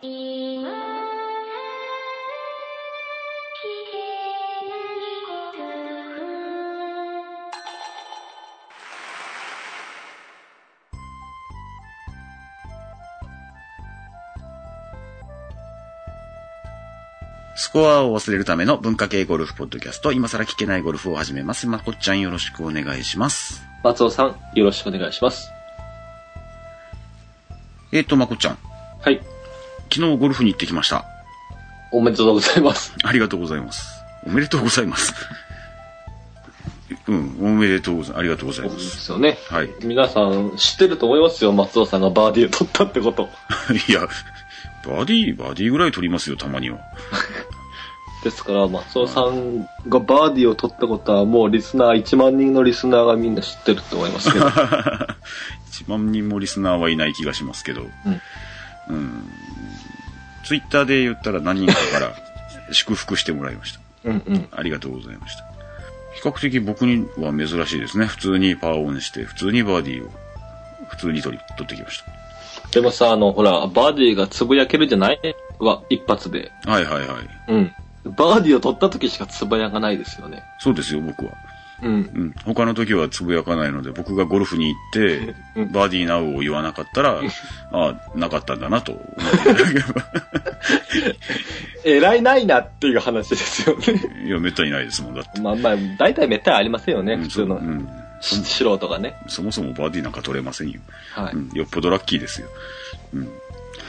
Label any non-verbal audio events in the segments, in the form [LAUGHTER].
スコアを忘れるための文化系ゴルフポッドキャスト、今更聞けないゴルフを始めます。まこっちゃんよろしくお願いします。松尾さん、よろしくお願いします。えっ、と、まこっちゃん。はい。昨日ゴルフに行ってきました。おめでとうございます。ありがとうございます。おめでとうございます。うん、おめでとうございます。ありがとうございそうま。ですすよね。はい。皆さん知ってると思いますよ、松尾さんがバーディーを取ったってこと。[LAUGHS] いや、バーディー、バーディーぐらい取りますよ、たまには。[LAUGHS] ですから、松尾さんがバーディーを取ったことはもうリスナー、1万人のリスナーがみんな知ってると思いますけど。[LAUGHS] 1万人もリスナーはいない気がしますけど。うん。ツイッターで言ったら何人かから祝福してもらいました。うんうん。ありがとうございました。比較的僕には珍しいですね。普通にパーオンして、普通にバーディーを、普通に取り、取ってきましでもさ、あの、ほら、バーディーがつぶやけるじゃない？は、一発で。た。はいはいはい。うん。バーディーを取った時しかつぶやかないですよね。そうですよ、僕は。うん。うん。他の時はつぶやかないので、僕がゴルフに行って、うんバーディーナウを言わなかったら、ああ、なかったんだなと思っていただければ。[LAUGHS] 偉いないなっていう話ですよね。いや、めったにないですもん、だって。まあまあ、大体めったにありませんよね、うん普通のそうんし素人がね。そもそもバーディーなんか取れませんよ。はい。うん、よっぽどラッキーですよ。うん。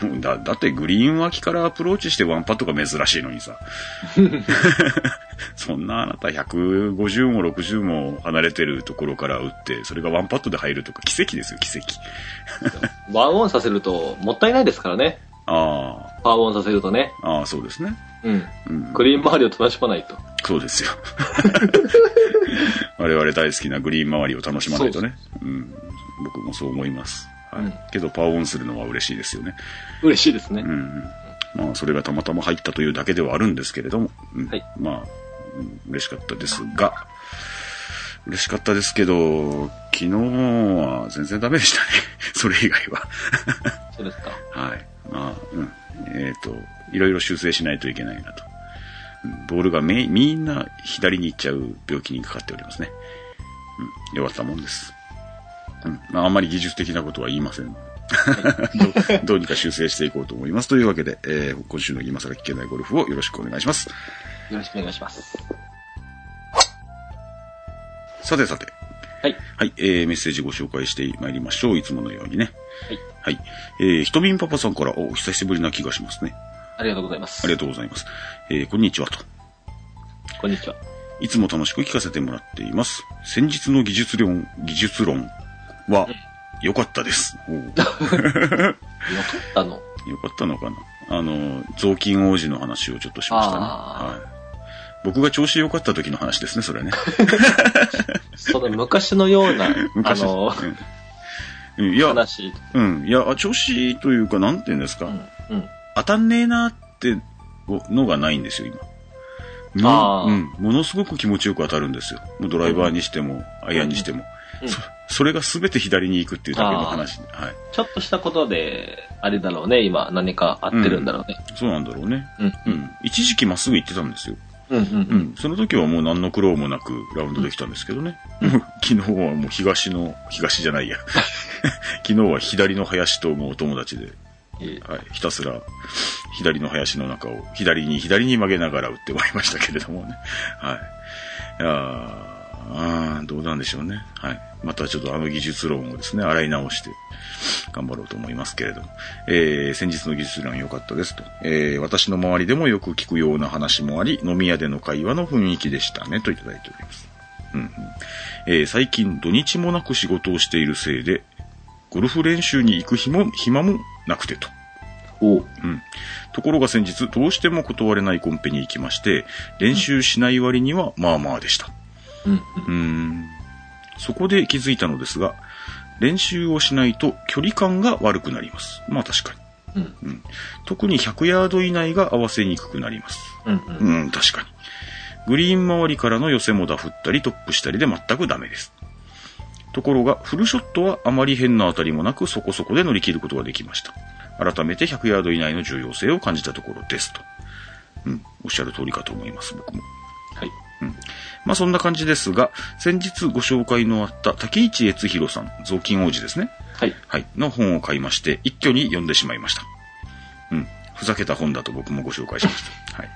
[LAUGHS] だ、だってグリーン脇からアプローチしてワンパットが珍しいのにさ。[LAUGHS] そんなあなた150も60も離れてるところから打って、それがワンパットで入るとか奇跡ですよ、奇跡。[LAUGHS] ワンオンさせるともったいないですからね。あパーオンさせるとね。あ、ああ、そうですね。うん。うん。グリーン周りを楽しまないと。そうですよ。我々大好きなグリーン周りを楽しまないとね。うん。僕もそう思います。はい。うんけど、パーオンするのは嬉しいですよね。[LAUGHS] 嬉しいですね。うんうん。まあ、それがたまたま入ったというだけではあるんですけれども、うんはいまあ、うん嬉しかったですが、嬉しかったですけど、昨日は全然ダメでしたね。[LAUGHS] それ以外は。[LAUGHS] そうですか。はい。まあ、うん。えっ、と、いろいろ修正しないといけないなと。うんボールがめみんな左に行っちゃう病気にかかっておりますね。うん。弱ったもんです。うん。まあ、あんまり技術的なことは言いません。[LAUGHS] どうどうにか修正していこうと思います。というわけで、えー今週の今更聞けないゴルフをよろしくお願いします。よろしくお願いします。さてさて。はい。はい、えー、メッセージご紹介してまいりましょう。いつものようにね。はい。はい。えー、ひとみんパパさんから、お、久しぶりな気がしますね。ありがとうございます。ありがとうございます。えー、こんにちはと。こんにちは。いつも楽しく聞かせてもらっています。先日の技術論、技術論は、良かったです。[LAUGHS] よかったの。良かったのかなあの、雑巾王子の話をちょっとしましたね。あはい。僕が調子良かった時の話ですね、それはね。[LAUGHS] [LAUGHS] その昔のような、あ昔の、うん、いや、話。うん。いや、あ調子というか、なんて言うんですか。うん。うん。当たんねえなってのがないんですよ、今。あーうん。ものすごく気持ちよく当たるんですよ。もうドライバーにしても、アイアンにしても。うんそそれが全て左に行くっていうだけの話。はい。ちょっとしたことで、あれだろうね、今何か合ってるんだろうね。そうなんだろうね。うん。ううん。ん。一時期まっすぐ行ってたんですよ。うん。うん。ううん。ん。その時はもう何の苦労もなくラウンドできたんですけどね。昨日はもう東の、東じゃないや。[LAUGHS] 昨日は左の林ともうお友達で、はい、ひたすら左の林の中を左に左に曲げながら打ってまいりましたけれどもね。はい。いやーあーどうなんでしょうね。はい。またちょっとあの技術論をですね、洗い直して頑張ろうと思いますけれども。えー、先日の技術論良かったですと。えー、私の周りでもよく聞くような話もあり、飲み屋での会話の雰囲気でしたね、といただいております。うんうんえー最近土日もなく仕事をしているせいで、ゴルフ練習に行く日も、暇もなくてと。おううん。ところが先日、どうしても断れないコンペに行きまして、練習しない割にはまあまあでした。うん。うん。そこで気づいたのですが、練習をしないと距離感が悪くなります。まあ確かに。うん。うん。特に100ヤード以内が合わせにくくなります。うん。うん。うん、確かに。グリーン周りからの寄せもダフったりトップしたりで全くダメです。ところが、フルショットはあまり変な当たりもなくそこそこで乗り切ることができました。改めて100ヤード以内の重要性を感じたところですと。うん、おっしゃる通りかと思います、僕も。はい。うん。まあそんな感じですが、先日ご紹介のあった竹市悦弘さん、雑巾王子ですね。はい。はい。の本を買いまして、一挙に読んでしまいました。うん。ふざけた本だと僕もご紹介しました。[LAUGHS] はい。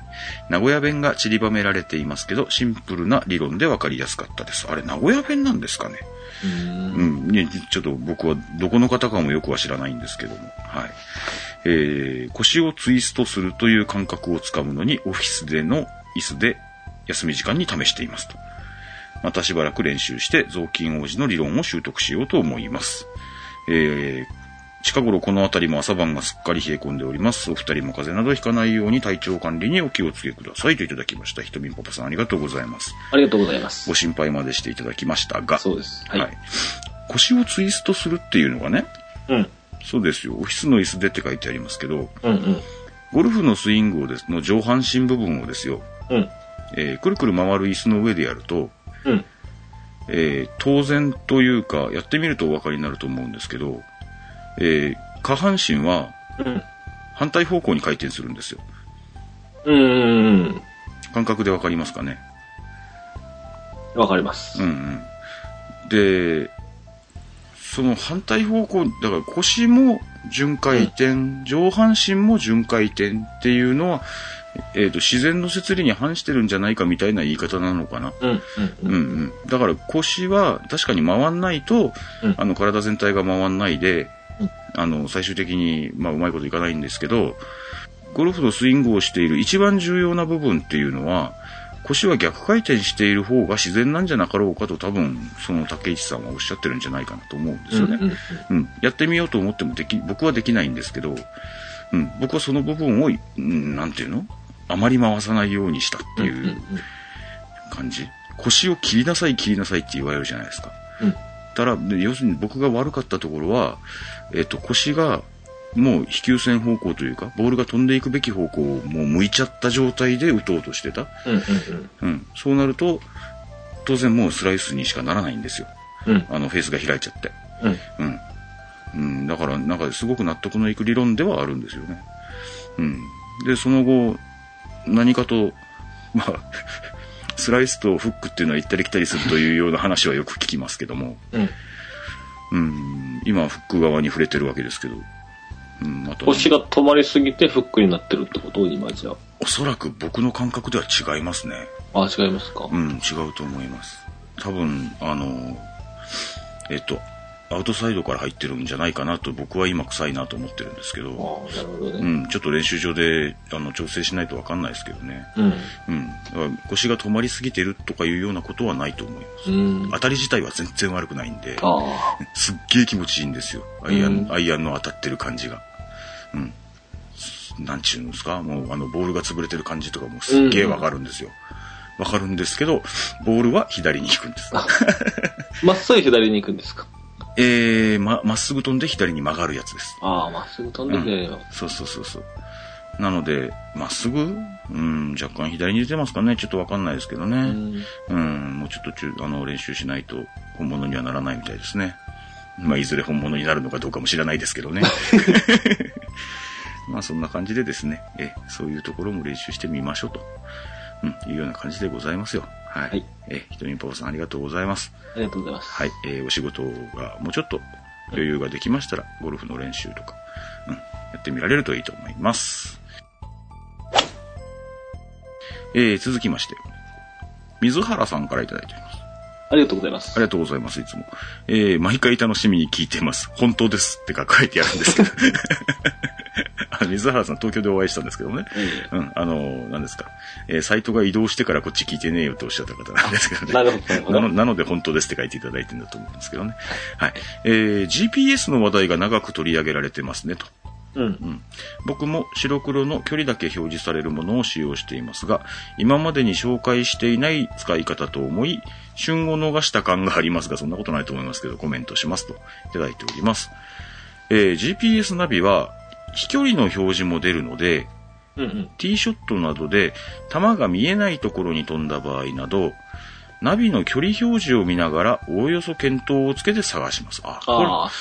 名古屋弁が散りばめられていますけど、シンプルな理論でわかりやすかったです。あれ、名古屋弁なんですかね？うーん。うん。ね、ちょっと僕はどこの方かもよくは知らないんですけども。はい。えー、腰をツイストするという感覚をつかむのに、オフィスでの椅子で休み時間に試していますと。またしばらく練習して雑巾王子の理論を習得しようと思います。えー、近頃この辺りも朝晩がすっかり冷え込んでおります。お二人も風邪などひかないように体調管理にお気をつけくださいといただきました。ひとみんパパさんありがとうございます。ありがとうございますご。心配までしていただきましたが、そうです。はい。はい。腰をツイストするっていうのがね、うん。そうですよ。オフィスの椅子でって書いてありますけど、うんうん。ゴルフのスイングをですの上半身部分をですよ、うん。えーくるくる回る椅子の上でやると、うん。えー当然というか、やってみるとお分かりになると思うんですけど、えー下半身はうん。反対方向に回転するんですよ。うんうん感覚で分かりますかね？うん。わかります。うんうん。で、その反対方向、だから腰も巡回転、上半身も巡回転っていうのは、えっ、と、自然の摂理に反してるんじゃないかみたいな言い方なのかな。うんうんうん。だから腰は確かに回んないと、うん。あの体全体が回んないで、うん。あの、最終的に、まあ、うまいこといかないんですけど、ゴルフのスイングをしている一番重要な部分っていうのは、腰は逆回転している方が自然なんじゃなかろうかと多分、その竹市さんはおっしゃってるんじゃないかなと思うんですよね。うんうん。うん、やってみようと思ってもでき、僕はできないんですけど、うん、僕はその部分を、うん、なんていうの？あまり回さないようにしたってうん。いううん感じ。腰を切りなさい切りなさいって言われるじゃないですか。うんたら、で要するに僕が悪かったところは、えっと、腰がもう飛球線方向というか、ボールが飛んでいくべき方向をもう向いちゃった状態で打とうとしてた。うんうんうん。そうなると、当然もうスライスにしかならないんですよ。うん。うんあの、フェースが開いちゃって。うん。うん。うん、だから、なんかすごく納得のいく理論ではあるんですよね。うん。で、その後、何かと、まあ、[LAUGHS] スライスとフックっていうのは行ったり来たりするというような話はよく聞きますけども、うん。うん、今フック側に触れてるわけですけど、うん、また、腰が止まりすぎてフックになってるってこと？今じゃおそらく僕の感覚では違いますね。あ。あ、違いますか。うん、違うと思います。多分、あの、えっと、アウトサイドから入ってるんじゃないかなと僕は今臭いなと思ってるんですけど、どね。うん、ちょっと練習場であの調整しないとわかんないですけどね。うん。うん。腰が止まりすぎてるとかいうようなことはないと思います。うん。当たり自体は全然悪くないんで、あ [LAUGHS] すっげえ気持ちいいんですよ。アイアン、うんアイアンの当たってる感じが。うん。なんちゅうんですか？もうあの、ボールが潰れてる感じとかもすっげえわかるんですよ。わかるんですけど、ボールは左に行くんです。あ。まっすぐ左に行くんですか？えー、ま、まっすぐ飛んで左に曲がるやつです。ああ、まっすぐ飛んで左には。そうそうそうそう。なので、まっすぐ？うん、若干左に出てますかねちょっとわかんないですけどね。うん。うん、もうちょっとあの練習しないと本物にはならないみたいですね。まあ、いずれ本物になるのかどうかも知らないですけどね。[LAUGHS] まあ、そんな感じでですね、え、そういうところも練習してみましょうと。うん、いうような感じでございますよ。はい。はいえ、ひとみんぱぱさんありがとうございます。ありがとうございます。はい。えーお仕事がもうちょっと余裕ができましたら、ゴルフの練習とか、うん、やってみられるといいと思います。えー続きまして、水原さんからいただいております。ありがとうございますあり。がとうございます、いつも。えー毎回楽しみに聞いてます。本当ですってか書いてあるんですけど。[LAUGHS] あ水原さん、東京でお会いしたんですけどね。えうん、あの、何ですか。えーサイトが移動してからこっち聞いてねえよとおっしゃった方なんですけどね。[LAUGHS] なるほど。なのなので本当ですって書いていただいてるんだと思うんですけどね。はい。えー GPS の話題が長く取り上げられてますねと。うん。うん。僕も白黒の距離だけ表示されるものを使用していますが、今までに紹介していない使い方と思い、旬を逃した感がありますが、そんなことないと思いますけど、コメントしますといただいております。えー GPS ナビは、飛距離の表示も出るので、うんうん。ティーショットなどで球が見えないところに飛んだ場合など、ナビの距離表示を見ながらおおよそ見当をつけて探します。あ、こああ、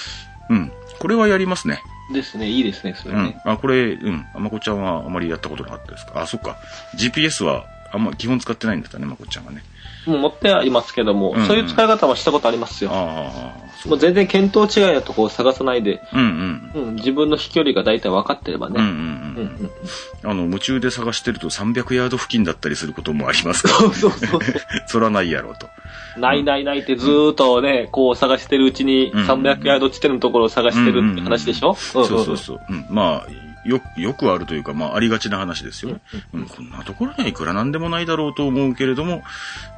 れ、うん。これはやりますね。ですね。いいですね、それうんね。。あ、これ、うん。まこちゃんはあまりやったことなかったですか？あ、そっか。GPS は、あんま基本使ってないんだったね、まこちゃんはね。もう持ってはいますけども、うんうんそういう使い方もしたことありますよ。もう全然見当違いなとこを探さないで、うんうん。うん、自分の飛距離が大体分かってればね。あの、夢中で探してると300ヤード付近だったりすることもありますから、[LAUGHS] そうそうそう。[LAUGHS] そらないやろうと。ないないないってずーっとね、こう探してるうちにうん300ヤード地点のところを探してるって話でしょ？そうそうそう。うん。まあ、よ、よくあるというか、まあ、ありがちな話ですよ。ね。うん、こんなところにはいくらなんでもないだろうと思うけれども、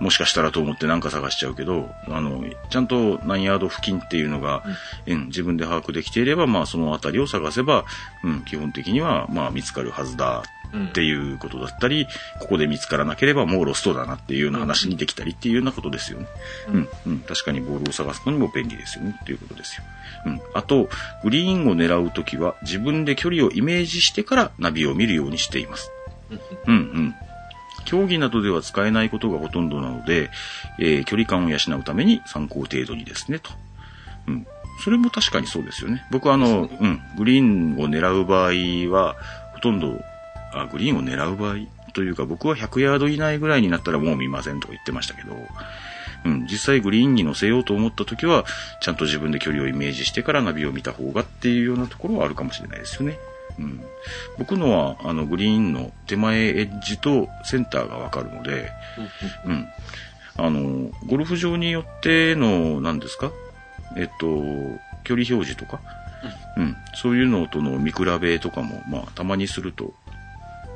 もしかしたらと思ってなんか探しちゃうけど、あの、ちゃんと何ヤード付近っていうのが、うん、自分で把握できていれば、まあ、そのあたりを探せば、うん、基本的には、まあ、見つかるはずだ。うんっていうことだったり、ここで見つからなければもうロストだなっていうような話にできたりっていうようなことですよね。うん、うん、確かにボールを探すのにも便利ですよねっていうことですよ。うん。あと、グリーンを狙うときは自分で距離をイメージしてからナビを見るようにしています。うんうん。競技などでは使えないことがほとんどなので、えー距離感を養うために参考程度にですね、と。うん。それも確かにそうですよね。僕はあの、うん、グリーンを狙う場合は、ほとんど、あ、グリーンを狙う場合というか、僕は100ヤード以内ぐらいになったらもう見ませんとか言ってましたけど、うん、実際グリーンに乗せようと思った時は、ちゃんと自分で距離をイメージしてからナビを見た方がっていうようなところはあるかもしれないですよね。うん、僕のは、あの、グリーンの手前エッジとセンターがわかるので、うん。あの、ゴルフ場によっての、何ですか？えっと、距離表示とか、うん、そういうのとの見比べとかも、まあ、たまにすると、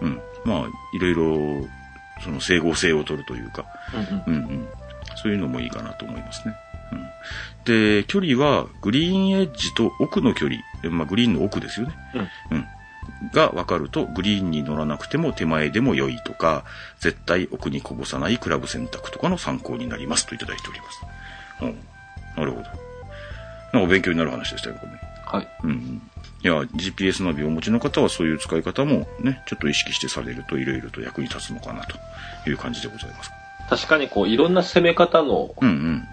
うん、まあ、いろいろ、その整合性を取るというか、うんうんうんうん。そういうのもいいかなと思いますね。うん。で、距離は、グリーンエッジと奥の距離、えまあ、グリーンの奥ですよね。うん。が分かると、グリーンに乗らなくても手前でも良いとか、絶対奥にこぼさないクラブ選択とかの参考になりますといただいております。うん。なるほど。なんか勉強になる話でしたよ、これね。はい。うんうん。いや、GPS ナビをお持ちの方はそういう使い方もね、ちょっと意識してされるといろいろと役に立つのかなという感じでございます。確かにこう、いろんな攻め方のうんうん。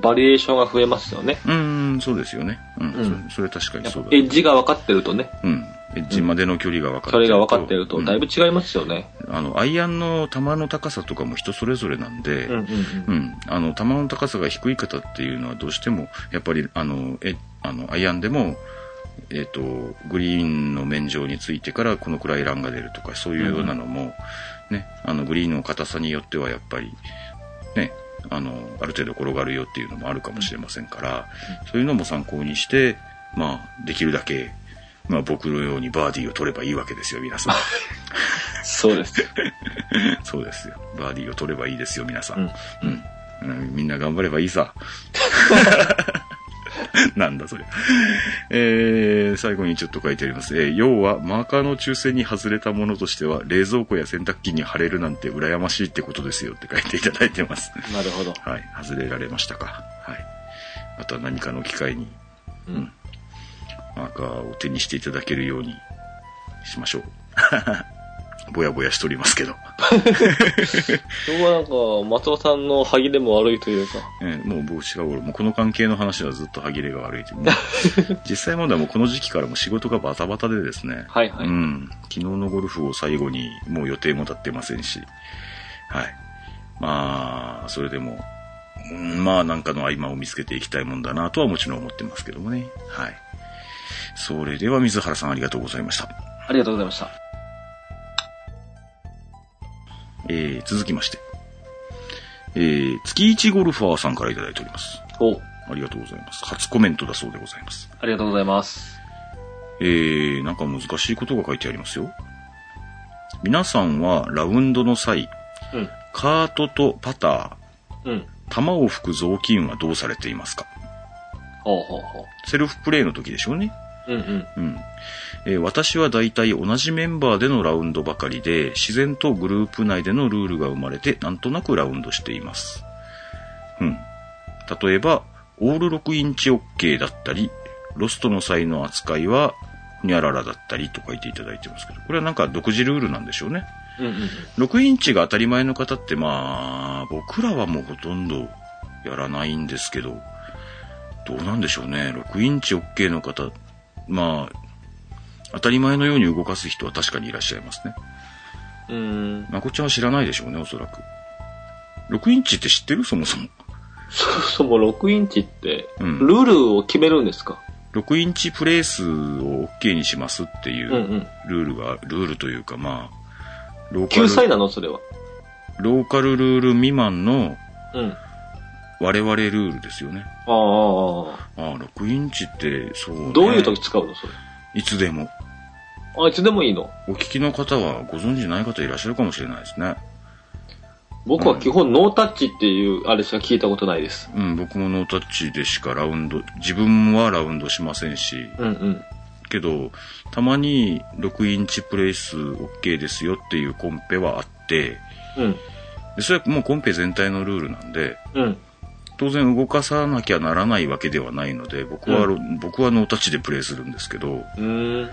バリエーションが増えますよね。うーん、そうですよね。うん。うんそれ確かにそうだ。エッジが分かってるとね、うん。エッジまでの距離が分かってそれが分かってるとうんだいぶ違いますよね。あの、アイアンの球の高さとかも人それぞれなんで、うんうんううん。ん。あの、球の高さが低い方っていうのはどうしても、やっぱり、あの、え、あの、アイアンでも、えっ、と、グリーンの面上についてからこのくらいランが出るとか、そういうようなのも、ね、あの、グリーンの硬さによってはやっぱり、ね、あの、ある程度転がるよっていうのもあるかもしれませんから、そういうのも参考にして、まあ、できるだけ、まあ僕のようにバーディーを取ればいいわけですよ、皆さん。そうです。[LAUGHS] そうですよ。バーディーを取ればいいですよ、皆さんうん。うんみんな頑張ればいいさ。[LAUGHS] [LAUGHS] なんだそれ。えー、最後にちょっと書いてあります。えー要は、マーカーの抽選に外れたものとしては、冷蔵庫や洗濯機に貼れるなんて羨ましいってことですよって書いていただいてます。なるほど。はい。外れられましたか。はい。また何かの機会に、うん。マーカーを手にしていただけるようにしましょう。ぼやぼやしておりますけど。今日はなんか、松尾さんの歯切れも悪いというか。[LAUGHS] えーもう僕違う俺もうこの関係の話はずっと歯切れが悪いというね実際問題はもうこの時期からも仕事がバタバタでですね。はいはいうん。昨日のゴルフを最後にもう予定も立ってませんし。はい。まあ、それでも、うんまあなんかの合間を見つけていきたいもんだなとはもちろん思ってますけどもね。はい。それでは水原さんありがとうございました。ありがとうございました。えー、続きまして。えー、月一ゴルファーさんからいただいております。おありがとうございます。初コメントだそうでございます。ありがとうございます。えー、なんか難しいことが書いてありますよ。皆さんはラウンドの際、うん。カートとパタうん。ー、球を吹く雑巾はどうされていますか？ほうほうほセルフプレイの時でしょうね。う。うんうん。うん。えー私は大体同じメンバーでのラウンドばかりで、自然とグループ内でのルールが生まれて、なんとなくラウンドしています。うん。例えば、オール6インチ OK だったり、ロストの際の扱いは、ニャララだったりと書いていただいてますけど、これはなんか独自ルールなんでしょうね。うんうん。6インチが当たり前の方ってまあ、僕らはもうほとんどやらないんですけど、どうなんでしょうね。6インチ OK の方っまあ、当たり前のように動かす人は確かにいらっしゃいますね。うん。まこっちゃんは知らないでしょうね、おそらく。6インチって知ってる？そもそも。そもそも6インチって、うんルールを決めるんですか？6インチプレイ数を OK にしますっていううんうん。ルールが、ルールというかまあ、ローカル救済なの？それは。ローカルルール未満のうん。我々ルールですよね。ああああ、ああ、6インチって、そう、ね。どういう時使うの？それ。いつでも。あ、いつでもいいの？お聞きの方はご存知ない方いらっしゃるかもしれないですね。僕は基本ノータッチっていうあれしか聞いたことないです。うん、僕もノータッチでしかラウンド、自分はラウンドしませんし、うんうん。けど、たまに6インチプレイ数 OK ですよっていうコンペはあって、うん。でそれはもうコンペ全体のルールなんで、うん。当然動かさなきゃならないわけではないので、僕は、僕はノータッチでプレイするんですけど、うーん。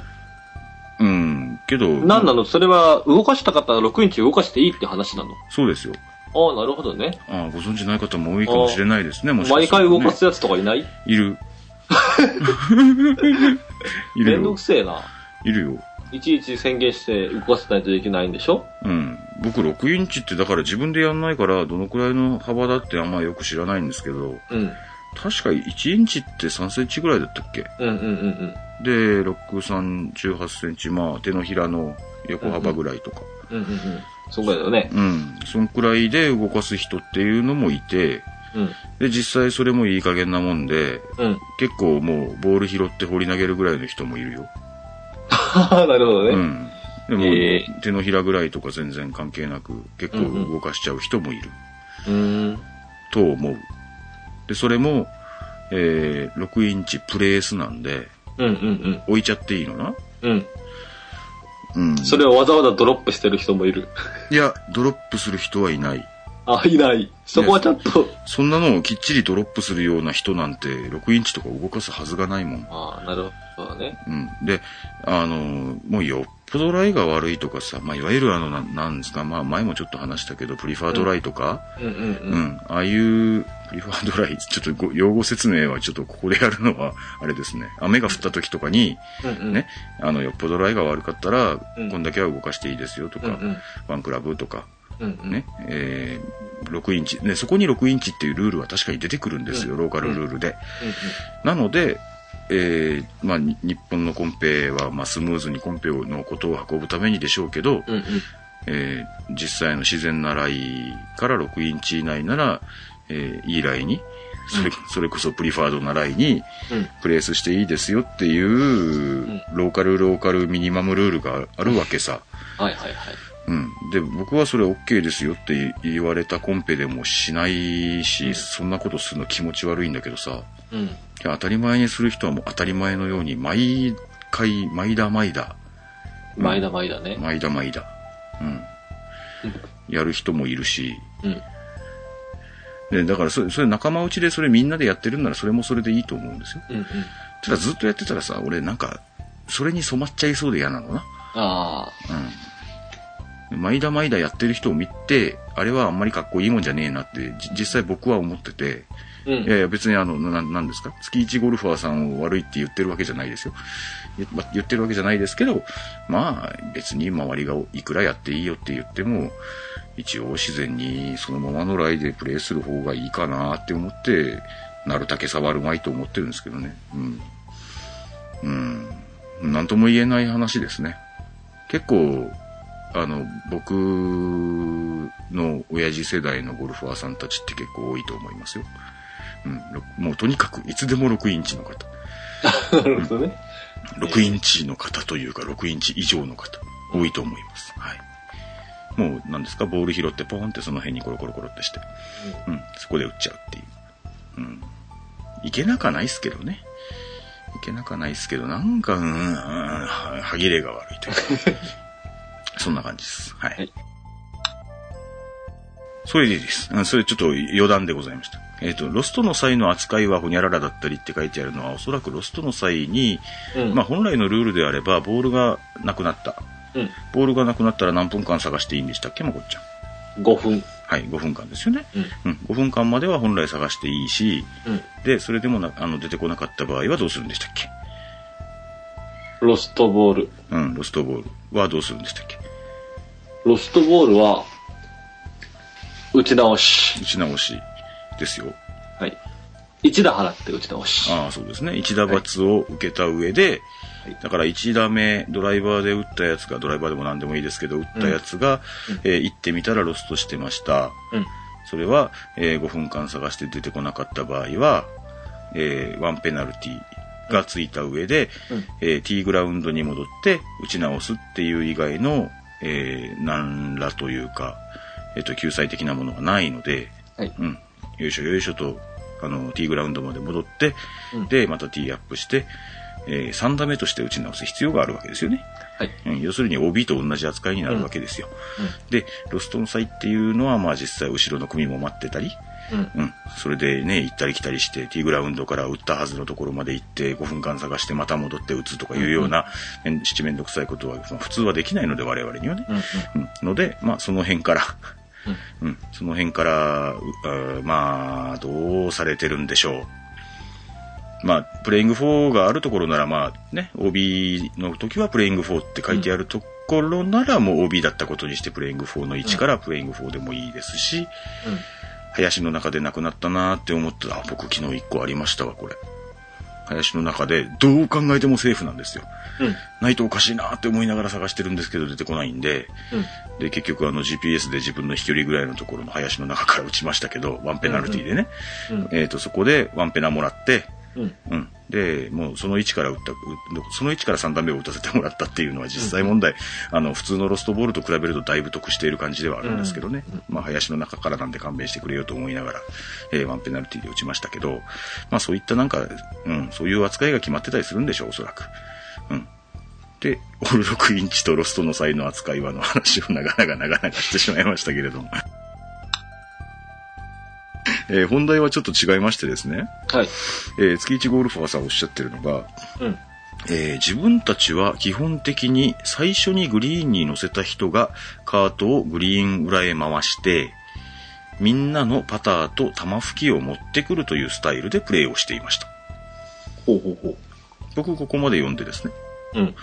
うん、けど、なんなの？それは動かした方は6インチ動かしていいって話なの？そうですよ。ああ、なるほどね。ああご存知ない方も多いかもしれないですね、もしか毎したらね回動かすやつとかいない？いる。[LAUGHS] いるよめんどく。せえな。いるよ。いちいち宣言して動かせないといけないんでしょ？うん。僕6インチってだから自分でやんないからどのくらいの幅だってあんまよく知らないんですけど、うん。確か1インチって3センチぐらいだったっけ？うんうんうんで、6、3、18センチ、まあ手のひらの横幅ぐらいとか。うん。うんうんうん。そこだよね。うん。そんくらいで動かす人っていうのもいて、うん。で、実際それもいい加減なもんで、うん。結構もうボール拾って放り投げるぐらいの人もいるよ。[LAUGHS] なるほどね。うん。でも、え手のひらぐらいとか全然関係なく、結構動かしちゃう人もいる。うーん。と思う。で、それも、えー、6インチプレースなんで、うんうん置いちゃっていいのな？うん。うん。うん。それをわざわざドロップしてる人もいる。いや、ドロップする人はいない。あ、いない。そこはちゃんと。そんなのをきっちりドロップするような人なんて、6インチとか動かすはずがないもん。ああ、なるほどね。うん。で、あのーもうよっぽどライが悪いとかさ、まあ、いわゆるあの、ななんですか、まあ、前もちょっと話したけど、プリファードライとか、うんうんううん。ん、ああいう、プリファードライ、ちょっとご用語説明はちょっとここでやるのは、あれですね。雨が降った時とかに、うんうん。ね、あの、よっぽどライが悪かったら、うんこんだけは動かしていいですよとか、うんうん。ファンクラブとか、うんうん。ね、えー、6インチ、ね、そこに6インチっていうルールは確かに出てくるんですよ、うんローカルルールで。うんうん。なので、えー、まあ、に日本のコンペは、まあ、スムーズにコンペのことを運ぶためにでしょうけど、うんうん。えー実際の自然なライから6インチ以内なら、えーいいライに、それ、それこそプリファードなライにうん。プレイスしていいですよっていう、ローカルローカルミニマムルールがあるわけさ。はいはいはい。うん。で、僕はそれ OK ですよって言われたコンペでもしないし、そんなことするの気持ち悪いんだけどさ、うん。当たり前にする人はもう当たり前のように毎回、毎だ毎だ、前だ前だね。毎だ毎だ、うん。やる人もいるし、うん。で、だからそれ、それ仲間内でそれみんなでやってるんならそれもそれでいいと思うんですよ。うんうん。ただずっとやってたらさ、俺なんか、それに染まっちゃいそうで嫌なのな。あうん。毎だ毎だやってる人を見て、あれはあんまりかっこいいもんじゃねえなって、じ実際僕は思ってて、あ。うん。いやいや別にあの、な、なんですか？月一ゴルファーさんを悪いって言ってるわけじゃないですよ。言ってるわけじゃないですけど、まあ別に周りがいくらやっていいよって言っても、一応自然にそのままのライでプレイする方がいいかなって思って、なるだけ触るまいと思ってるんですけどね。うん。うん。なんとも言えない話ですね。結構、あの、僕の親父世代のゴルファーさんたちって結構多いと思いますよ。うん、ろもうとにかくいつでも6インチの方。[LAUGHS] なるほどね。6インチの方というか6インチ以上の方、多いと思います。はい。もう何ですか、ボール拾ってポーンってその辺にコロコロコロってして、うん、そこで打っちゃうっていう。うん。いけなかないっすけどね。いけなかないっすけど、なんか、うん、歯切れが悪いというか。[LAUGHS] そんな感じです。はい。はいそれでいいです。うんそれちょっと余談でございました。えっ、と、ロストの際の扱いはほにゃららだったりって書いてあるのは、おそらくロストの際に、うん。まあ本来のルールであれば、ボールがなくなった。うん。ボールがなくなったら何分間探していいんでしたっけ、まこっちゃん。5分。はい、5分間ですよね。うん。うん、5分間までは本来探していいし、うん。で、それでもなあの出てこなかった場合はどうするんでしたっけ？ロストボール。うん、ロストボールはどうするんでしたっけ？ロストボールは、打ち直し。打ち直しですよ。はい。一打払って打ち直し。ああ、そうですね。一打罰を受けた上で、はいだから一打目、ドライバーで打ったやつが、ドライバーでも何でもいいですけど、打ったやつが、えー行ってみたらロストしてました。うん。それは、えー5分間探して出てこなかった場合は、えーワンペナルティがついた上で、うんえー T グラウンドに戻って打ち直すっていう以外の、えー何らというか、えっ、と、救済的なものがないので、はい。うん。よいしょよいしょと、あの、T グラウンドまで戻って、うんで、また T アップして、え3打目として打ち直す必要があるわけですよね。はい。うん、要するに OB と同じ扱いになるわけですよ。で、ロストの際っていうのは、まあ実際後ろの組も待ってたり、うん。うん。それでね、行ったり来たりして、T グラウンドから打ったはずのところまで行って、5分間探してまた戻って打つとかいうような、めん七面倒くさいことは、まあ普通はできないので、我々にはね。うん。うん。ので、まあその辺から、うん、その辺から、まあ、どうされてるんでしょう。まあ、プレイング4があるところなら、まあね、OB の時はプレイング4って書いてあるところなら、もう OB だったことにして、プレイング4の1からプレイング4でもいいですし、林の中でなくなったなーって思ったら、あ僕昨日1個ありましたわ、これ。林の中で、どう考えてもセーフなんですよ。うん。ないとおかしいなーって思いながら探してるんですけど、出てこないんで、うん。で、結局あの GPS で自分の飛距離ぐらいのところの林の中から打ちましたけど、ワンペナルティでね。うん。えっ、と、そこでワンペナもらって、うん。うん。で、もうその位置から打った、うその位置から3打目を打たせてもらったっていうのは実際問題、あの、普通のロストボールと比べるとだいぶ得している感じではあるんですけどね。まあ、林の中からなんで勘弁してくれよと思いながら、えーワンペナルティで打ちましたけど、まあそういったなんか、うん、そういう扱いが決まってたりするんでしょう、おそらく。うん。で、オール6インチとロストの際の扱いはの話を長々長々してしまいましたけれども。[LAUGHS] えー本題はちょっと違いましてですね。はい。えー月一ゴルファーさんおっしゃってるのが、うん。えー自分たちは基本的に最初にグリーンに乗せた人がカートをグリーン裏へ回して、みんなのパターと玉吹きを持ってくるというスタイルでプレーをしていました。ほうほうほ僕ここまで読んでですね、う。うん。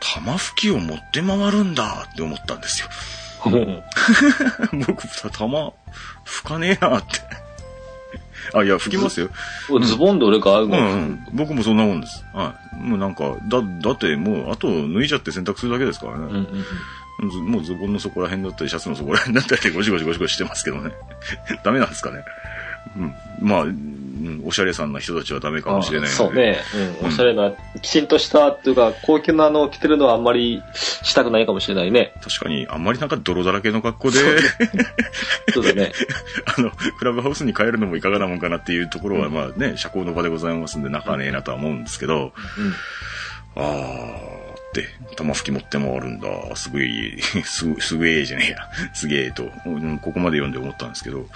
玉吹きを持って回るんだって思ったんですよ。僕さ、玉吹かねえなって。あ、いや、吹きますよ。ズボンで俺が合ううんうん。僕もそんなもんです。はい。もうなんか、だ、だってもう、あと脱いじゃって洗濯するだけですからね。うんうんうん。ずもうズボンの底ら辺だったり、シャツの底ら辺だったりでゴシゴシゴシゴシしてますけどね。[LAUGHS] ダメなんですかね。うん。まあ、うん、おしゃれさんな人たちはダメかもしれない。そうね。うん。おしゃれな、きちんとしたっていうか、高級なのを着てるのはあんまりしたくないかもしれないね。確かに、あんまりなんか泥だらけの格好で、[LAUGHS] そうだね。[LAUGHS] あの、クラブハウスに帰るのもいかがなもんかなっていうところは、まあね、社交の場でございますんで仲はねえなとは思うんですけど、あーって、玉吹き持って回るんだ。すごい、[LAUGHS] す、すげえじゃねえや。すげえと、うんここまで読んで思ったんですけど、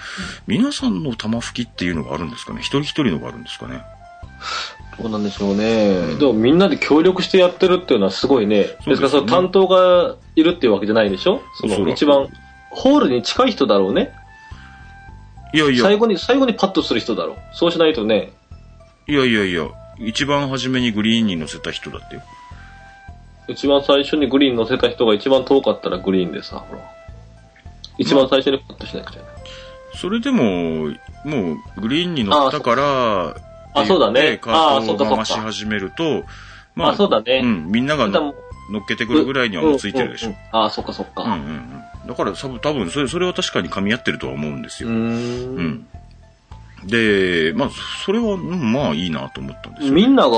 皆さんの玉吹きっていうのがあるんですかね？一人一人のがあるんですかね？どうなんでしょうね。でもみんなで協力してやってるっていうのはすごいね。ですよねですからその担当がいるっていうわけじゃないでしょ？その一番、ホールに近い人だろうね。いやいや、最後に、最後にパッとする人だろう。そうしないとね。いやいやいや、一番初めにグリーンに乗せた人だってよ。一番最初にグリーン乗せた人が一番遠かったらグリーンでさ、ほら。一番最初にパッとしなくちゃいけない。それでも、もう、グリーンに乗ったから、あそうだねでカあートを回し始めると、あそうだねうん、みんなが乗っけてくるぐらいにはもうついてるでしょ。うんうんうんあ、そっかそっか。うんうんうん。だから多分、多分それ、それは確かに噛み合ってるとは思うんですよ。うーんうん。で、まあ、それは、うんまあいいなと思ったんですよ。みんなが、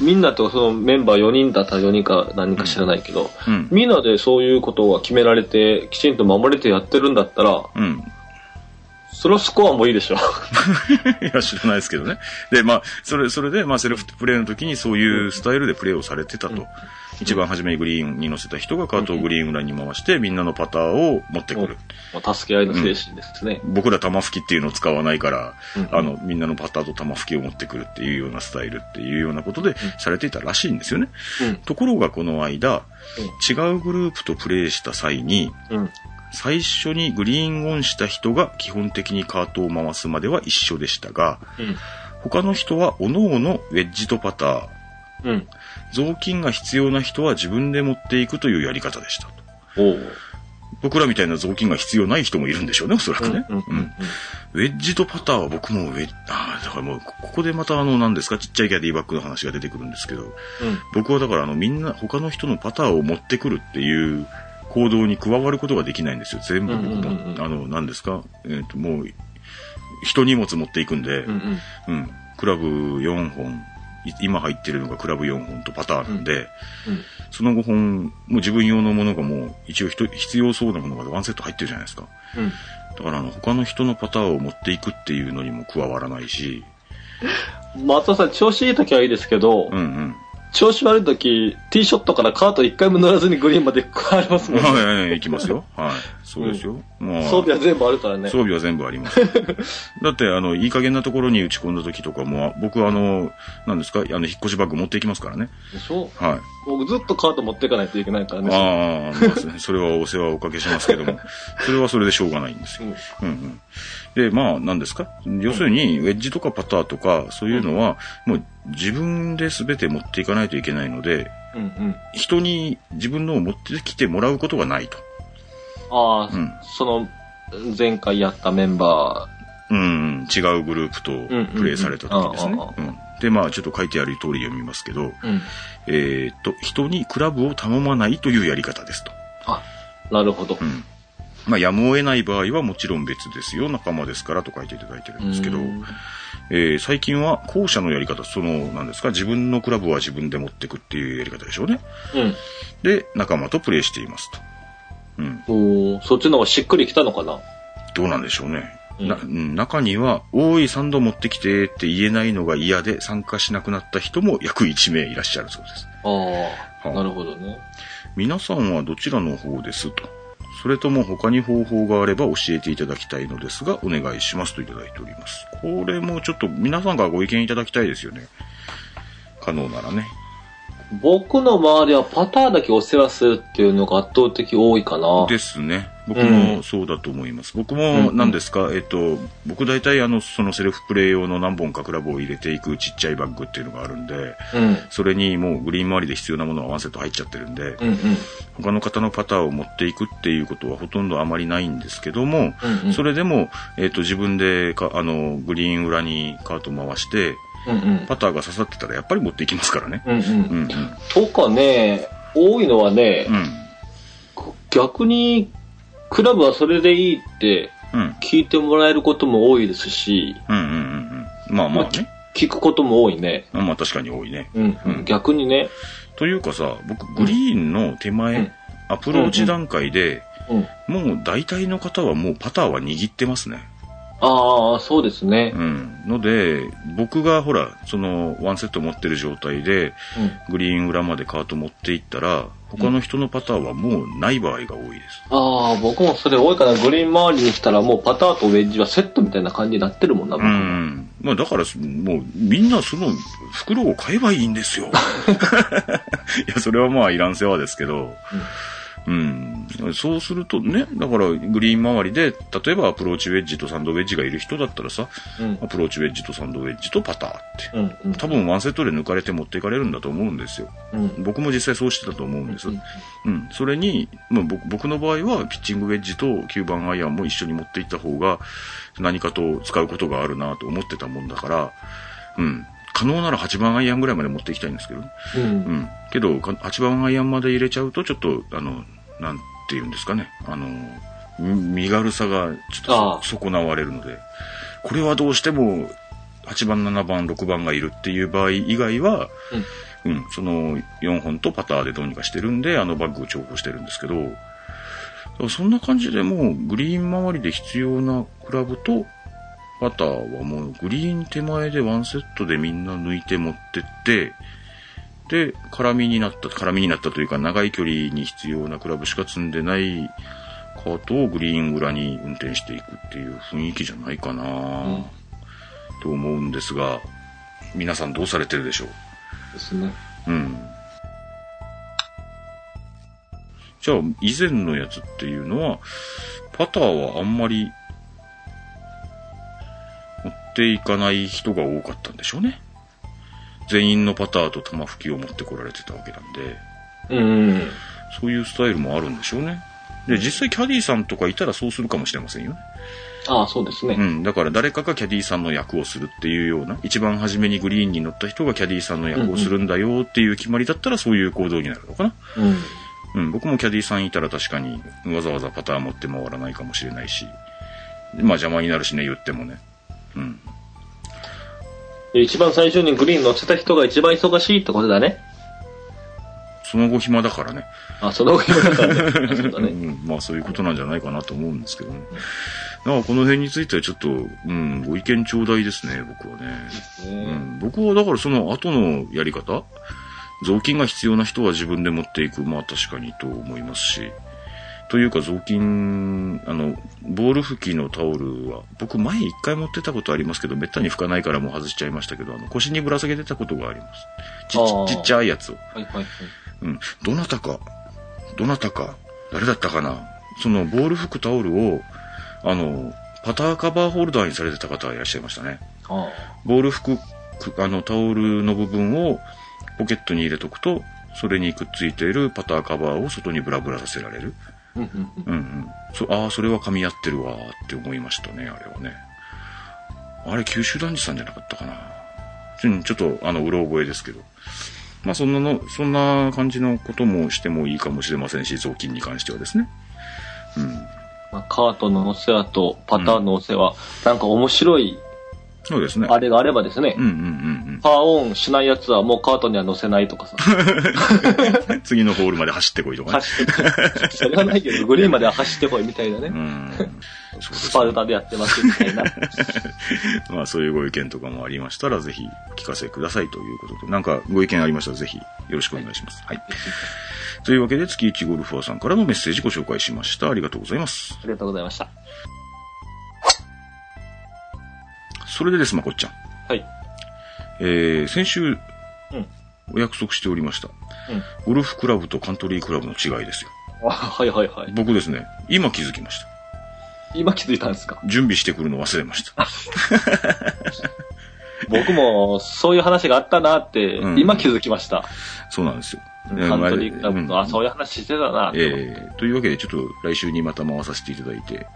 みんなとそのメンバー4人だったら4人か何人か知らないけど、うん。みんなでそういうことが決められて、きちんと守れてやってるんだったら、うん。それはスコアもいいでしょ。[LAUGHS] いや、知らないですけどね。で、まあ、それ、それで、まあ、セルフプレイの時にそういうスタイルでプレイをされてたと。一番初めにグリーンに乗せた人がカートをグリーン裏に回して、みんなのパターを持ってくる。まあ助け合いの精神ですね。僕ら玉吹きっていうのを使わないから、うんあの、みんなのパターと玉吹きを持ってくるっていうようなスタイルっていうようなことでされていたらしいんですよね。うん。ところがこの間、違うグループとプレイした際に、うん。最初にグリーンオンした人が基本的にカートを回すまでは一緒でしたが、うん。他の人は各々ウェッジとパター、うん。雑巾が必要な人は自分で持っていくというやり方でしたと。僕らみたいな雑巾が必要ない人もいるんでしょうね、おそらくね。うんうんうんウェッジとパターは僕もウェッ、ああ、だからもう、ここでまたあの、何ですか、ちっちゃいキャディバッグの話が出てくるんですけど、うん。僕はだからあの、みんな、他の人のパターを持ってくるっていう行動に加わることができないんですよ。全部僕も。うんうんうんうんあの、何ですか、えっ、と、もう、一荷物持っていくんで、うんうん。うん。クラブ4本、い今入ってるのがクラブ4本とパターなんで、うん。その5本、もう自分用のものがもう一応必要そうなものがワンセット入ってるじゃないですか。うん。だからあの、他の人のパターを持っていくっていうのにも加わらないし、松田さん、調子いい時はいいですけど、うんうん。調子悪い時、ティーショットからカート一回も乗らずにグリーンまで帰りますもんね。はいはいはい、行きますよ。[LAUGHS] はい。そうですよ。まあ、装備は全部あるからね。装備は全部あります。[LAUGHS] だって、あの、いい加減なところに打ち込んだ時とかも、僕はあの、何ですかあの、引っ越しバッグ持っていきますからね。でしょ？はい。僕ずっとカート持っていかないといけないからね。ああ、まあ、それはお世話をおかけしますけども、[LAUGHS] それはそれでしょうがないんですよ。うんうんうん。で、まあ、何ですか？要するに、ウェッジとかパターとか、そういうのは、もう自分で全て持っていかないといけないので、うんうん。人に自分のを持ってきてもらうことがないと。ああ、うんその、前回やったメンバうん、違うグループとプレイされた時ですねで、まあ、ちょっと書いてある通り読みますけど、ー。うん。えーっと、人にクラブを頼まないというやり方ですと。あ、なるほど。うん。まあ、やむを得ない場合はもちろん別ですよ、仲間ですからと書いていただいてるんですけどう、んえー最近は後者のやり方、その、なんですか、自分のクラブは自分で持ってくっていうやり方でしょうね。うん。で、仲間とプレイしていますと。うん。おーそっちの方がしっくりきたのかな？どうなんでしょうね。うんなうん中には、多い3度持ってきてって言えないのが嫌で参加しなくなった人も約1名いらっしゃるそうです。あはあ、あなるほどね。皆さんはどちらの方ですと？それとも他に方法があれば教えていただきたいのですが、お願いしますといただいております。これもちょっと皆さんからご意見いただきたいですよね。可能ならね。僕の周りはパターだけお世話するっていうのが圧倒的多いかな。ですね。僕もそうだと思います。僕も何ですか、えっと、僕大体あの、そのセルフプレイ用の何本かクラブを入れていくちっちゃいバッグっていうのがあるんで、うん。それにもうグリーン周りで必要なものはワンセット入っちゃってるんで、うんうん。他の方のパターを持っていくっていうことはほとんどあまりないんですけども、うんうんそれでも、えっ、と、自分でか、あの、グリーン裏にカート回して、うんうん。パターが刺さってたらやっぱり持っていきますからね。うんうん。うんうん。とかね、多いのはね、うん。逆に、クラブはそれでいいってうん。聞いてもらえることも多いですし、うんうんうんうん。まあまあね。聞くことも多いね。まあ確かに多いね。うん、うん逆にね。というかさ、僕、グリーンの手前、うんアプローチ段階で、うん。もう大体の方はもうパターは握ってますね。ああ、そうですねう。ん。ので、僕がほら、その、ワンセット持ってる状態で、うん。グリーン裏までカート持っていったら、他の人のパターはもうない場合が多いです。ああ、僕もそれ多いかな。グリーン周りにしたらもうパターとウェッジはセットみたいな感じになってるもんな、う僕ん。まあだから、もう、みんなその袋を買えばいいんですよ。[LAUGHS] いや、それはまあ、いらん世話ですけど、うん。そうするとね、だから、グリーン周りで、例えばアプローチウェッジとサンドウェッジがいる人だったらさ、うんア。プローチウェッジとサンドウェッジとパターって。うん。うん。多分ワンセットで抜かれて持っていかれるんだと思うんですよ。うん。僕も実際そうしてたと思うんです。うんうん。それに、まあ、僕僕の場合は、ピッチングウェッジと9番アイアンも一緒に持っていった方が、何かと使うことがあるなと思ってたもんだから、うん。可能なら8番アイアンぐらいまで持っていきたいんですけどね。う。うんん。けど、か8番アイアンまで入れちゃうと、ちょっと、あの、なんて言うんですかね。あの、み身軽さがちょっと損なわれるので、これはどうしても、8番、7番、6番がいるっていう場合以外は、うん、その4本とパターでどうにかしてるんで、あのバッグを重宝してるんですけど、そんな感じでもうグリーン周りで必要なクラブとパターはもうグリーン手前でワンセットでみんな抜いて持ってって、で、絡みになった、絡みになったというか長い距離に必要なクラブしか積んでないカートをグリーン裏に運転していくっていう雰囲気じゃないかな、んと思うんですが、皆さんどうされてるでしょうですね。うん。じゃあ、以前のやつっていうのは、パターはあんまり持っていかない人が多かったんでしょうね。全員のパターと玉吹きを持ってこられてたわけなんで、うん。そういうスタイルもあるんでしょうね。で、実際キャディーさんとかいたらそうするかもしれませんよね。ああ、そうですね。うん。だから誰かがキャディーさんの役をするっていうような、一番初めにグリーンに乗った人がキャディーさんの役をするんだよっていう決まりだったらそういう行動になるのかな。うん。うん。僕もキャディーさんいたら確かにわざわざパターン持って回らないかもしれないし、まあ邪魔になるしね、言ってもね。うん。で一番最初にグリーン乗せた人が一番忙しいってことだね。その後暇だからね。あ、その上だからね。[LAUGHS] そうだね。うん、まあそういうことなんじゃないかなと思うんですけどね。だからこの辺についてはちょっと、うん、ご意見頂戴ですね、僕はね。うねん、僕はだからその後のやり方？雑巾が必要な人は自分で持っていく。まあ確かにと思いますし。というか雑巾、あの、ボール拭きのタオルは、僕前一回持ってたことありますけど、めったに拭かないからもう外しちゃいましたけど、あの、腰にぶら下げてたことがあります。ちっちちっちゃいやつを。はいはいはい。うん。どなたか、どなたか、誰だったかなその、ボール拭くタオルを、あの、パターカバーホルダーにされてた方がいらっしゃいましたね。あボール拭く、くあの、タオルの部分をポケットに入れとくと、それにくっついているパターカバーを外にブラブラさせられる。あ。うんうんうんうんうん。そああ、それは噛み合ってるわーって思いましたね、あれはね。あれ、九州男児さんじゃなかったかな。うん、ちょっと、あの、うろ覚えですけど。まあ、そんなの、そんな感じのこともしてもいいかもしれませんし、雑巾に関してはですね。うん。まあ、カートの乗せはとパターンの乗せは、なんか面白いそうですね。あれがあればですね、うんうんうんパーオンしないやつはもうカートには乗せないとかさ。うん。次のホールまで走ってこいとかね。走って、それはないけど、グリーンまでは走ってこいみたいなねう。ん。スパルタでやってますみたいな。[LAUGHS] まあそういうご意見とかもありましたら、ぜひお聞かせくださいということで、なんかご意見ありましたら、ぜひよろしくお願いします。はい。というわけで、月一ゴルファーさんからのメッセージご紹介しました。ありがとうございます。ありがとうございました。それでです、まこっちゃん。はい。えー、先週、うん。お約束しておりました。うん。ゴルフクラブとカントリークラブの違いですよ。あはいはいはい。僕ですね、今気づきました。今気づいたんですか？準備してくるの忘れました。[LAUGHS] 僕もそういう話があったなってう、ん今気づきました。そうなんですよ。カンえートリークラブうんと、あ、そういう話してたなって。えー、というわけで、ちょっと来週にまた回させていただいて、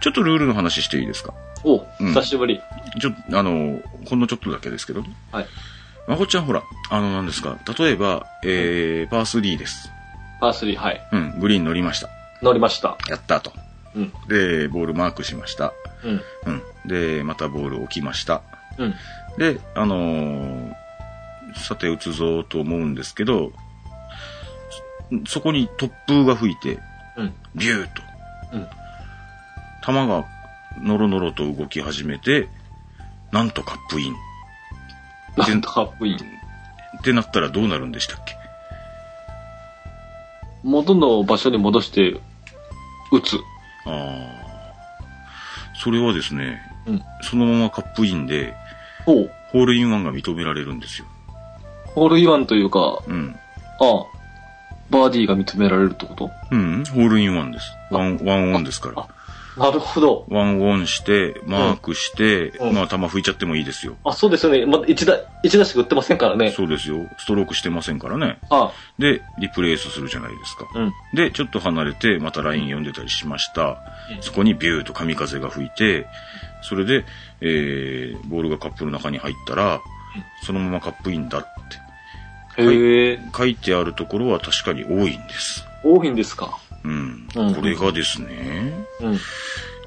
ちょっとルールの話していいですか？お、うん久しぶり。ちょっと、あの、ほんのちょっとだけですけど。はい。まこっちゃんほら、あの、何ですか。例えば、えー、パー3です。パー3、はい。うん、グリーン乗りました。乗りました。やったと。うん。で、ボールマークしました。うん。うん。で、またボール置きました。うん。で、あのーさて打つぞと思うんですけど、そそこに突風が吹いて、うん。ビューと。うん。球がノロノロと動き始めて、なんとカップイン。なんとかっこいい。ってなったらどうなるんでしたっけ？元の場所に戻して、打つ。ああ。それはですね、うん。そのままカップインで、ホールインワンが認められるんですよ。ホールインワンというか、うん。ああ、バーディーが認められるってこと？うん、ホールインワンです。ワン、ワンオンですからあ。なるほど。ワンオンして、マークして、うんまあ球拭いちゃってもいいですよ。あ、そうですよね。まだ一打、一打しか打ってませんからね。そうですよ。ストロークしてませんからね。あで、リプレイスするじゃないですか。うん。で、ちょっと離れて、またライン読んでたりしました。うんそこにビューと神風が吹いて、それで、えー、ボールがカップの中に入ったら、そのままカップインだって。へえ、書いてあるところは確かに多いんです。多いんですか。うん。うんこれがですね、うん。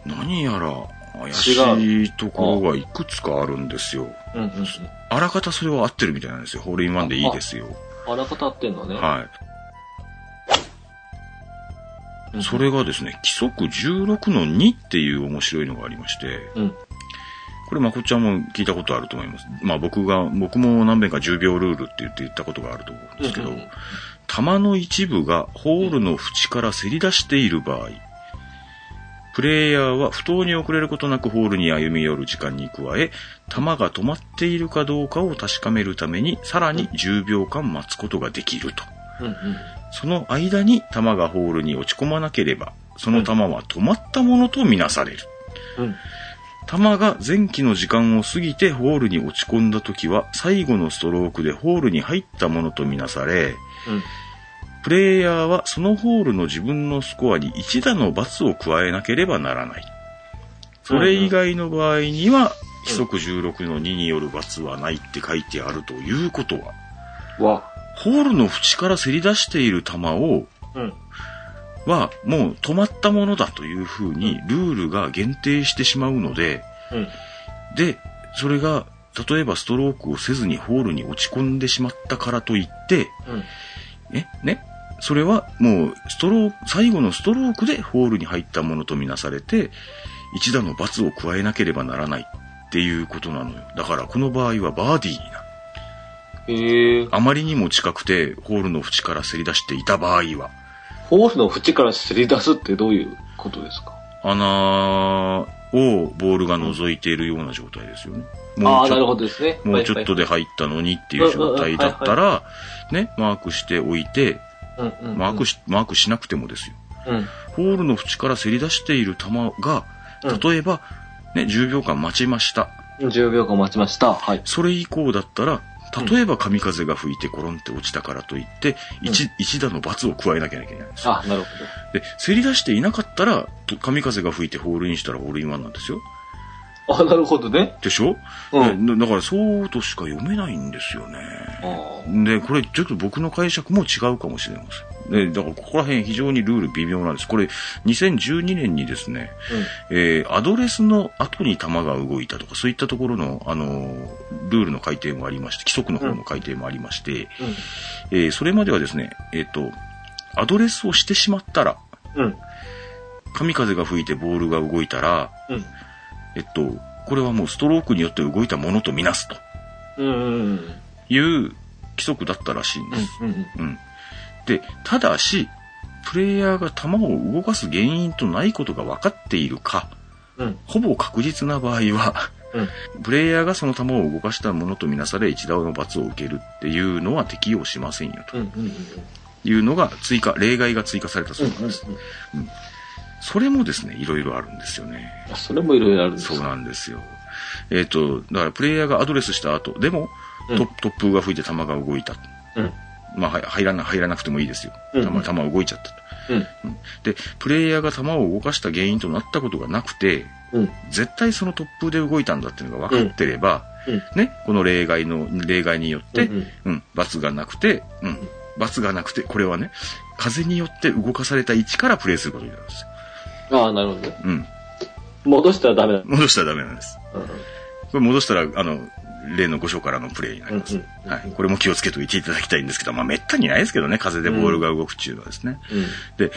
何やら怪しいところがいくつかあるんですよ。うんうんうん。あらかたそれは合ってるみたいなんですよ。ホールインワンでいいですよ。あらかたってんのね。はうんい。それがですね、規則16の2っていう面白いのがありまして、うん。これまこっちゃんも聞いたことあると思います。まあ僕が、僕も何遍か10秒ルールって言って言ったことがあると思うんですけど、うんうんの一部がホールの縁からせり出している場合、プレイヤーは不当に遅れることなくホールに歩み寄る時間に加え、球が止まっているかどうかを確かめるために、さらに10秒間待つことができると。うんうん。その間に球がホールに落ち込まなければ、その球は止まったものとみなされる。うん。球が前期の時間を過ぎてホールに落ち込んだ時は、最後のストロークでホールに入ったものとみなされ、うん。プレイヤーはそのホールの自分のスコアに1打の罰を加えなければならない。それ以外の場合には、規則16の2による罰はないって書いてあるということは、わ。ホールの縁からせり出している球を、うん。はもう止まったものだというふうにルールが限定してしまうので、うん。で、それが、例えばストロークをせずにホールに落ち込んでしまったからといって、うん。え、ね、それはもうストローク、最後のストロークでホールに入ったものとみなされて、一打の罰を加えなければならないっていうことなのよ。だからこの場合はバーディーになる。へえ。あまりにも近くてホールの縁からせり出していた場合は、ホールの縁からせり出すってどういうことですか？穴をボールが覗いているような状態ですよね。ああ、ちょなるほどですね。もうちょっとで入ったのにっていう状態だったら、ね、マークしておいて。マークし、マークしなくてもですよ。うん。ホールの縁からせり出している球が、うん例えば、ね、10秒間待ちました。10秒間待ちました。はい。それ以降だったら、例えば神風が吹いてコロンって落ちたからといって、一、一打の罰を加えなきゃいけないんですよ。あ、なるほで、せり出していなかったら、と神風が吹いてホールインしたらホールインワンなんですよ。ど。あ、なるほどね。でしょ、うんねだからそうとしか読めないんですよね。あで、これちょっと僕の解釈も違うかもしれません。で、だからここら辺非常にルール微妙なんです。これ、2012年にですね、えーアドレスの後に球が動いたとか、そういったところの、あのールールの改定もありまして、規則の方の改定もありまして、うん。うん。えーそれまではですね、えっ、と、アドレスをしてしまったら、うん。神風が吹いてボールが動いたら、うん。えっと、これはもうストロークによって動いたものとみなすとうん。うん。いう規則だったらしいんです。うん。うん。うん。で、ただし、プレイヤーが球を動かす原因とないことが分かっているか、うん。ほぼ確実な場合は、うん。プレイヤーがその球を動かしたものとみなされ一打の罰を受けるっていうのは適用しませんよと。いうのが追加、例外が追加されたそうなんうん。です。それもですね、いろいろあるんですよね。それもいろいろあるんですそうなんですよ。えっ、と、だからプレイヤーがアドレスした後、でも、うんト突風が吹いて球が動いた。うん。まあ、はい入らな、入らなくてもいいですよ。うん球、球動いちゃったと。うん。うんで、プレイヤーが球を動かした原因となったことがなくて、うん。絶対その突風で動いたんだっていうのが分かってれば、うん。ね、この例外の、例外によって、うんうん、罰がなくて、うん、罰がなくて、これはね、風によって動かされた位置からプレイすることになるんですよ。ああ、なるほどね。うん。戻したらダメだ。戻したらダメなんです。うん。これ戻したら、あの、例の5章からのプレイになります。うんうんはい。これも気をつけておいていただきたいんですけど、まあ、めったにないですけどね、風でボールが動くっていうのはですね。うん。で、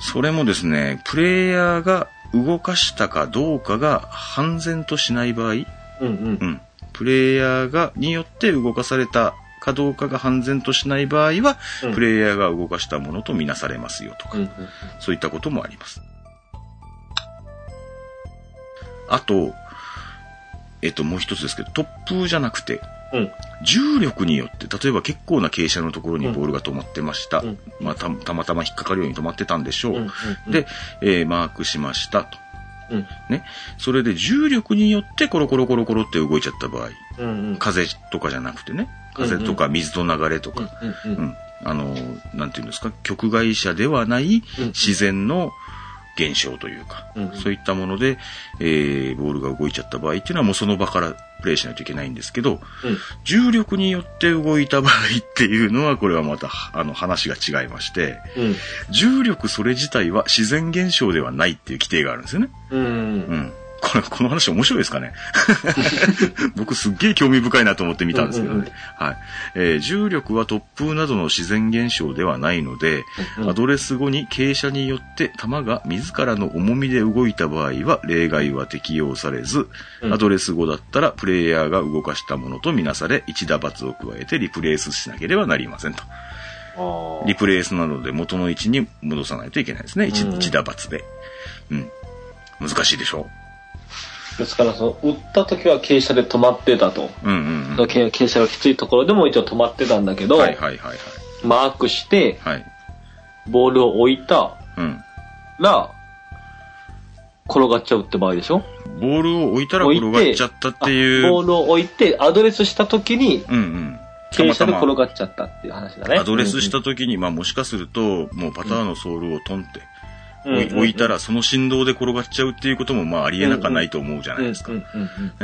それもですね、プレイヤーが動かしたかどうかが判然としない場合、うん。うんう。ん。プレイヤーが、によって動かされたかどうかが判然としない場合は、うんプレイヤーが動かしたものとみなされますよとか、うん。そういったこともあります。あと、えっと、もう一つですけど、突風じゃなくて、うん。重力によって、例えば結構な傾斜のところにボールが止まってました。うんまあた、たまたま引っかかるように止まってたんでしょう。うんうんで、えーマークしましたと。うん。ね。それで重力によってコロコロコロコロって動いちゃった場合、うん。うん。風とかじゃなくてね、風とか水の流れとか、うん。う。うんん。あの、なんていうんですか、局外者ではないうん自然の現象というか、うんそういったもので、えー、ボールが動いちゃった場合っていうのはもうその場からプレイしないといけないんですけど、うん。重力によって動いた場合っていうのは、これはまた、[LAUGHS] あの、話が違いまして、うん。重力それ自体は自然現象ではないっていう規定があるんですよね。うん。うん。これ、この話面白いですかね？[LAUGHS] 僕すっげえ興味深いなと思って見たんですけどね。うんうんはい。えー重力は突風などの自然現象ではないので、うんアドレス後に傾斜によって球が自らの重みで動いた場合は例外は適用されず、うんアドレス後だったらプレイヤーが動かしたものとみなされ、一打罰を加えてリプレイスしなければなりませんと。あリプレイスなので元の位置に戻さないといけないですね。一うん一打罰で。うん。難しいでしょ？ですから、その、打った時は傾斜で止まってたと。うんうんうん。傾傾斜がきついところでも一応止まってたんだけど、はいはいはいはい。マークして、はい。ボールを置いたうん。ら、転がっちゃうって場合でしょ？ボールを置いたら転がっちゃったっていう。ボールを置いて、アドレスした時に、うんうん。傾斜で転がっちゃったっていう話だね。アドレスした時に、まあもしかすると、もうパターのソールをトンってうん置いたら、その振動で転がっちゃうっていうことも、まあありえなかないと思うじゃないですか。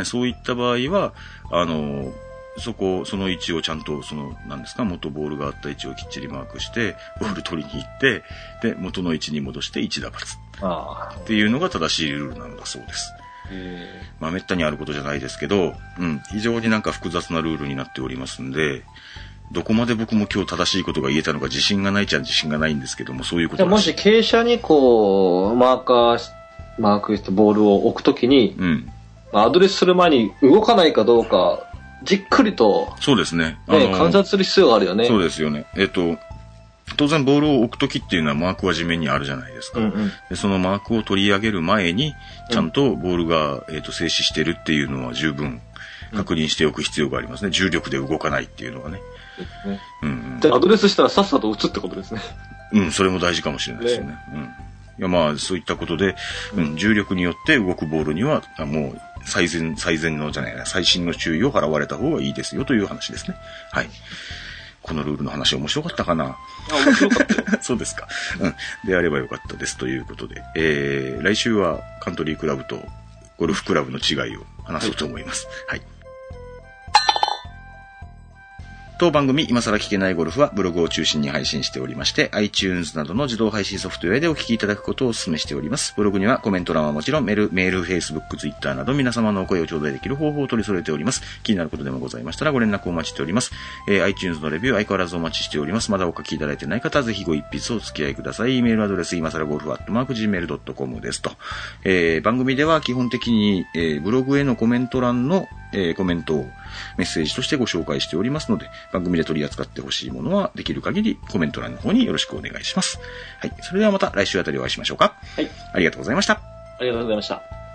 そういった場合は、あの、そこ、その位置をちゃんと、その、なんですか、元ボールがあった位置をきっちりマークして、ボール取りに行って、で、元の位置に戻して1打。発ああ。っていうのが正しいルールなんだそうです。へまあ、めったにあることじゃないですけど、うん、非常になんか複雑なルールになっておりますんで、どこまで僕も今日正しいことが言えたのか自信がないっちゃ自信がないんですけども、そういうことらし傾斜にこう、マーカーし、マークしてボールを置くときに、うん。まあアドレスする前に動かないかどうか、じっくりと、そうですね。ね、観察する必要があるよね。そうですよね。えっと、当然ボールを置くときっていうのはマークは地面にあるじゃないですか。うんうん。でそのマークを取り上げる前に、ちゃんとボールが、えっと静止してるっていうのは十分確認しておく必要がありますね。重力で動かないっていうのがね。ねうん、で、アドレスしたらさっさと打つってことですね。うん。うん、それも大事かもしれないですよね。うん。いや、まあ、そういったことで、うん、重力によって動くボールには、あもう、最善、最善のじゃないな、最新の注意を払われた方がいいですよという話ですね。はい。このルールの話面白かったかな？あ、面白かったよ。[LAUGHS] そうですか。うん。であればよかったですということで、えー、来週はカントリークラブとゴルフクラブの違いを話そうと思います。はい。当番組、今更聞けないゴルフはブログを中心に配信しておりまして、iTunes などの自動配信ソフトウェアでお聞きいただくことをお勧めしております。ブログにはコメント欄はもちろんメール、メール、Facebook、Twitter など皆様のお声を頂戴できる方法を取り揃えております。気になることでもございましたらご連絡をお待ちしております。えー iTunes のレビュー相変わらずお待ちしております。まだお書きいただいてない方はぜひご一筆お付き合いください。メールアドレス、今更ゴルフアットマーク Gmail.com ですと。えー番組では基本的に、えーブログへのコメント欄の、えーコメントをメッセージとしてご紹介しておりますので、番組で取り扱ってほしいものはできる限りコメント欄の方によろしくお願いします。はい。それではまた来週あたりお会いしましょうか。はい。ありがとうございました。ありがとうございました。